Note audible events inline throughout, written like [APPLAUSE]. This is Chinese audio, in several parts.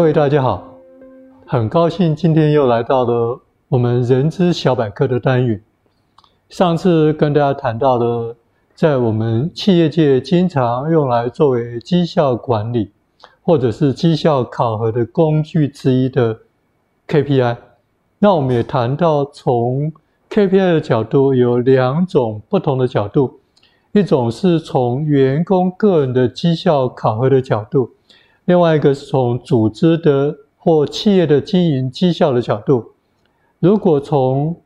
各位大家好，很高兴今天又来到了我们人资小百科的单元。上次跟大家谈到了，在我们企业界经常用来作为绩效管理或者是绩效考核的工具之一的 KPI。那我们也谈到，从 KPI 的角度有两种不同的角度，一种是从员工个人的绩效考核的角度。另外一个是从组织的或企业的经营绩效的角度。如果从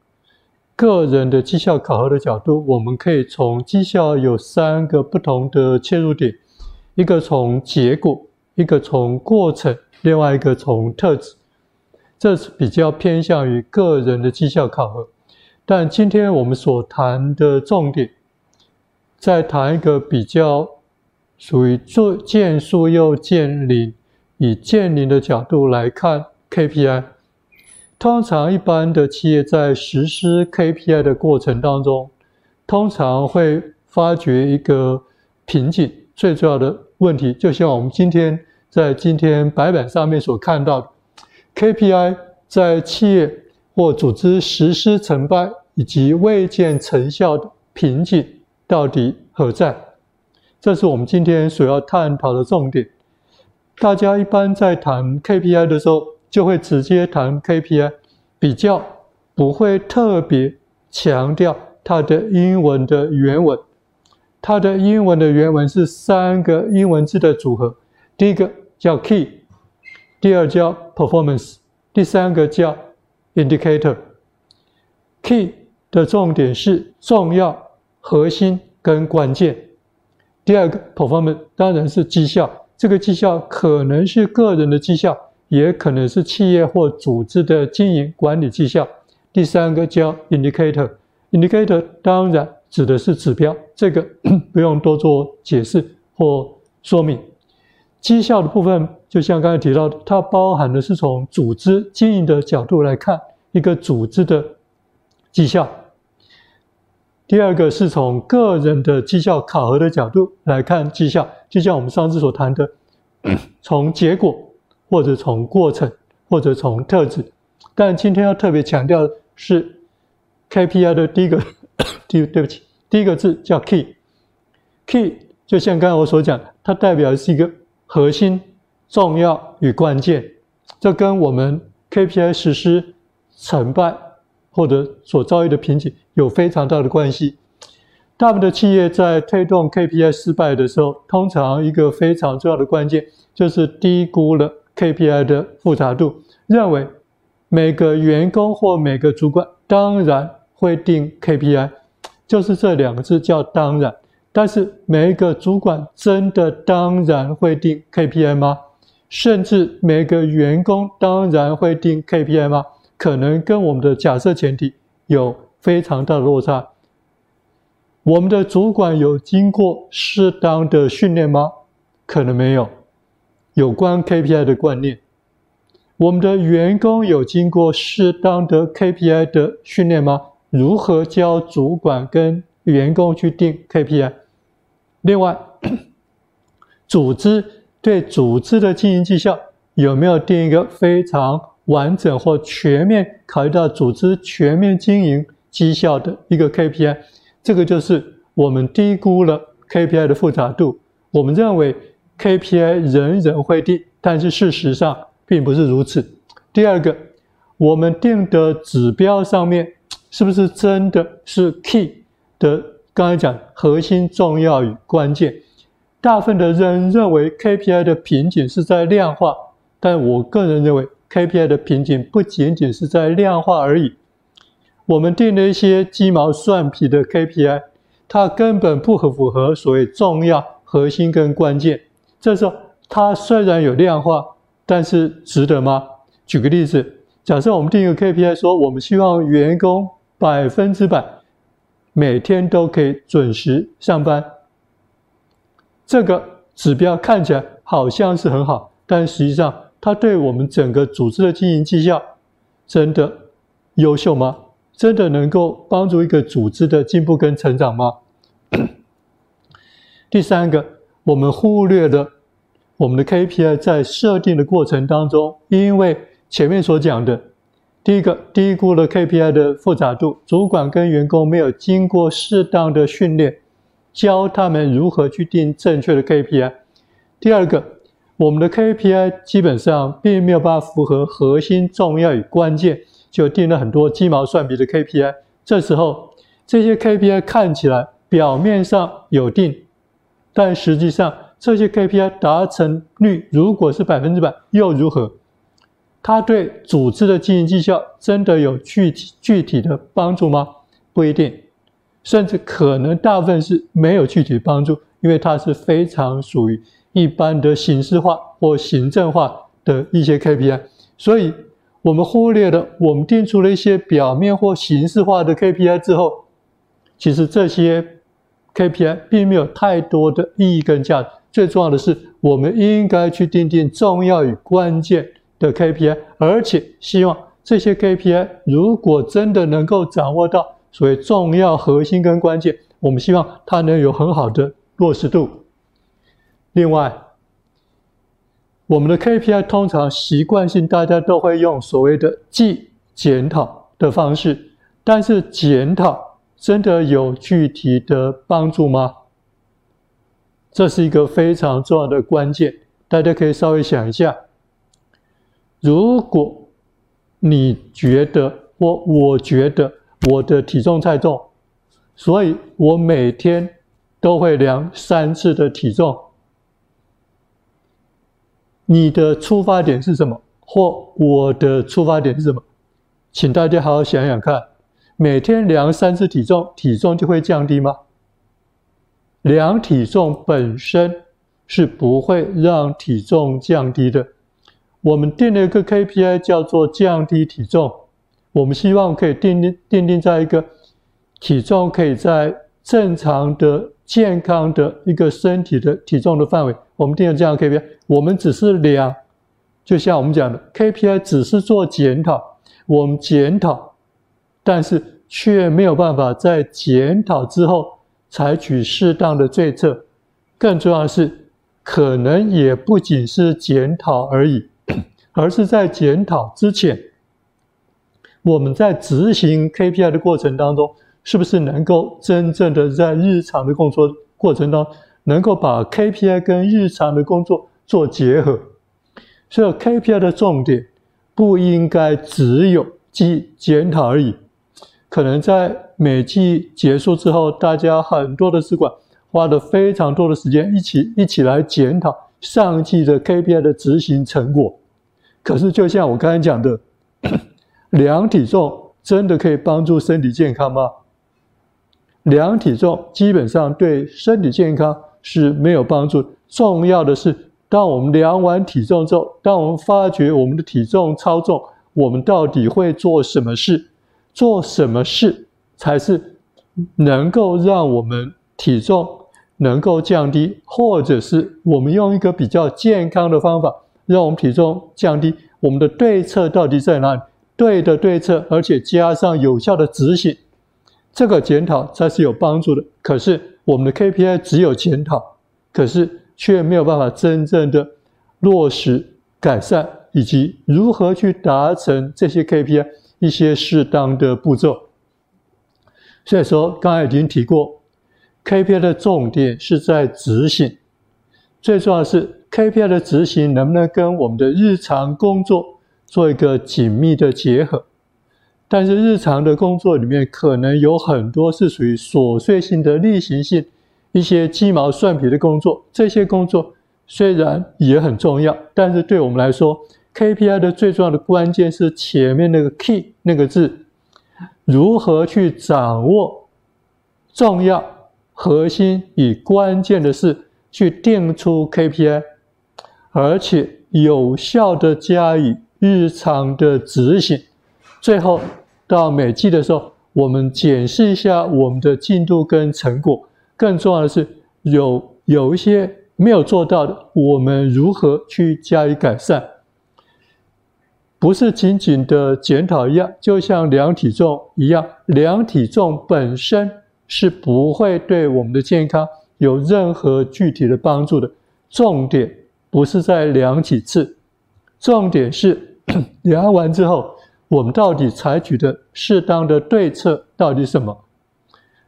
个人的绩效考核的角度，我们可以从绩效有三个不同的切入点：一个从结果，一个从过程，另外一个从特质。这是比较偏向于个人的绩效考核。但今天我们所谈的重点，再谈一个比较。属于做见树又见林，以见林的角度来看 KPI。通常一般的企业在实施 KPI 的过程当中，通常会发觉一个瓶颈。最重要的问题，就像我们今天在今天白板上面所看到的，KPI 在企业或组织实施成败以及未见成效的瓶颈到底何在？这是我们今天所要探讨的重点。大家一般在谈 KPI 的时候，就会直接谈 KPI，比较不会特别强调它的英文的原文。它的英文的原文是三个英文字的组合，第一个叫 key，第二叫 performance，第三个叫 indicator。key 的重点是重要、核心跟关键。第二个 performance 当然是绩效，这个绩效可能是个人的绩效，也可能是企业或组织的经营管理绩效。第三个叫 indicator，indicator 当然指的是指标，这个 [COUGHS] 不用多做解释或说明。绩效的部分，就像刚才提到的，它包含的是从组织经营的角度来看一个组织的绩效。第二个是从个人的绩效考核的角度来看绩效，就像我们上次所谈的，[COUGHS] 从结果或者从过程或者从特质。但今天要特别强调的是 KPI 的第一个，[COUGHS] 第对不起，第一个字叫 key，key 就像刚才我所讲，它代表的是一个核心、重要与关键，这跟我们 KPI 实施成败。或者所遭遇的瓶颈有非常大的关系。大部分的企业在推动 KPI 失败的时候，通常一个非常重要的关键就是低估了 KPI 的复杂度，认为每个员工或每个主管当然会定 KPI，就是这两个字叫当然。但是每一个主管真的当然会定 KPI 吗？甚至每个员工当然会定 KPI 吗？可能跟我们的假设前提有非常大的落差。我们的主管有经过适当的训练吗？可能没有。有关 KPI 的观念，我们的员工有经过适当的 KPI 的训练吗？如何教主管跟员工去定 KPI？另外，组织对组织的经营绩效有没有定一个非常完整或全面考虑到组织全面经营绩效的一个 KPI，这个就是我们低估了 KPI 的复杂度。我们认为 KPI 人人会定，但是事实上并不是如此。第二个，我们定的指标上面是不是真的是 key 的？刚才讲核心、重要与关键。大部分的人认为 KPI 的瓶颈是在量化，但我个人认为。KPI 的瓶颈不仅仅是在量化而已，我们定了一些鸡毛蒜皮的 KPI，它根本不符合所谓重要、核心跟关键。这时候，它虽然有量化，但是值得吗？举个例子，假设我们定一个 KPI，说我们希望员工百分之百每天都可以准时上班，这个指标看起来好像是很好，但实际上。它对我们整个组织的经营绩效真的优秀吗？真的能够帮助一个组织的进步跟成长吗？[COUGHS] 第三个，我们忽略了我们的 KPI 在设定的过程当中，因为前面所讲的，第一个低估了 KPI 的复杂度，主管跟员工没有经过适当的训练，教他们如何去定正确的 KPI。第二个，我们的 KPI 基本上并没有办法符合核心、重要与关键，就定了很多鸡毛蒜皮的 KPI。这时候，这些 KPI 看起来表面上有定，但实际上，这些 KPI 达成率如果是百分之百，又如何？它对组织的经营绩效真的有具体具体的帮助吗？不一定，甚至可能大部分是没有具体帮助，因为它是非常属于一般的形式化或行政化的一些 KPI。所以，我们忽略了我们定出了一些表面或形式化的 KPI 之后，其实这些 KPI 并没有太多的意义跟价值。最重要的是，我们应该去定定重要与关键的 KPI，而且希望这些 KPI 如果真的能够掌握到所谓重要、核心跟关键，我们希望它能有很好的落实度。另外，我们的 KPI 通常习惯性大家都会用所谓的记检讨的方式，但是检讨真的有具体的帮助吗？这是一个非常重要的关键，大家可以稍微想一下：如果你觉得或我觉得我的体重太重，所以我每天都会量三次的体重，你的出发点是什么？或我的出发点是什么？请大家好好想想看，每天量三次体重，体重就会降低吗？量体重本身是不会让体重降低的。我们定了一个 KPI 叫做降低体重，我们希望可以定定定定在一个体重可以在正常的、健康的一个身体的体重的范围。我们定了这样的 KPI，我们只是量，就像我们讲的 KPI 只是做检讨，我们检讨，但是却没有办法在检讨之后。采取适当的对策，更重要的是，可能也不仅是检讨而已，[CLEARS THROAT] 而是在检讨之前，我们在执行 KPI 的过程当中，是不是能够真正的在日常的工作过程当中，能够把 KPI 跟日常的工作做结合？所以 KPI 的重点不应该只有记检讨而已。可能在每季结束之后，大家很多的主管花了非常多的时间，一起一起来检讨上季的 KPI 的执行成果。可是，就像我刚才讲的，[COUGHS] 量体重真的可以帮助身体健康吗？量体重基本上对身体健康是没有帮助。重要的是，当我们量完体重之后，当我们发觉我们的体重超重，我们到底会做什么事？做什么事才是能够让我们体重能够降低，或者是我们用一个比较健康的方法让我们体重降低？我们的对策到底在哪里？对的对策，而且加上有效的执行，这个检讨才是有帮助的。可是我们的 KPI 只有检讨，可是却没有办法真正的落实改善，以及如何去达成这些 KPI。一些适当的步骤，所以说刚才已经提过，KPI 的重点是在执行，最重要的是 KPI 的执行能不能跟我们的日常工作做一个紧密的结合？但是日常的工作里面可能有很多是属于琐碎性的例行性，一些鸡毛蒜皮的工作，这些工作虽然也很重要，但是对我们来说，KPI 的最重要的关键是前面那个 key 那个字，如何去掌握重要、核心与关键的事，去定出 KPI，而且有效的加以日常的执行。最后到每季的时候，我们检视一下我们的进度跟成果。更重要的是，有有一些没有做到的，我们如何去加以改善？不是仅仅的检讨一样，就像量体重一样，量体重本身是不会对我们的健康有任何具体的帮助的。重点不是在量几次，重点是 [CLEARS THROAT] 量完之后，我们到底采取的适当的对策到底什么？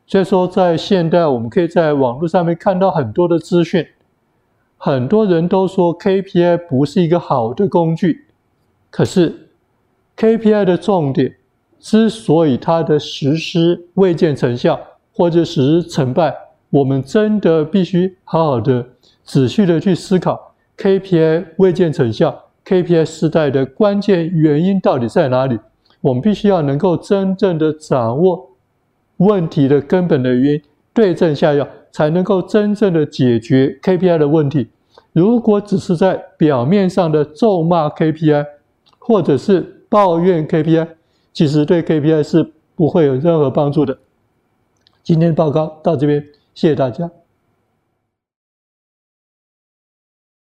所以说，在现代，我们可以在网络上面看到很多的资讯，很多人都说 KPI 不是一个好的工具，可是 KPI 的重点之所以它的实施未见成效，或者实施成败，我们真的必须好好的、仔细的去思考 KPI 未见成效、KPI 失败的关键原因到底在哪里？我们必须要能够真正的掌握。问题的根本的原因，对症下药，才能够真正的解决 KPI 的问题。如果只是在表面上的咒骂 KPI，或者是抱怨 KPI，其实对 KPI 是不会有任何帮助的。今天的报告到这边，谢谢大家。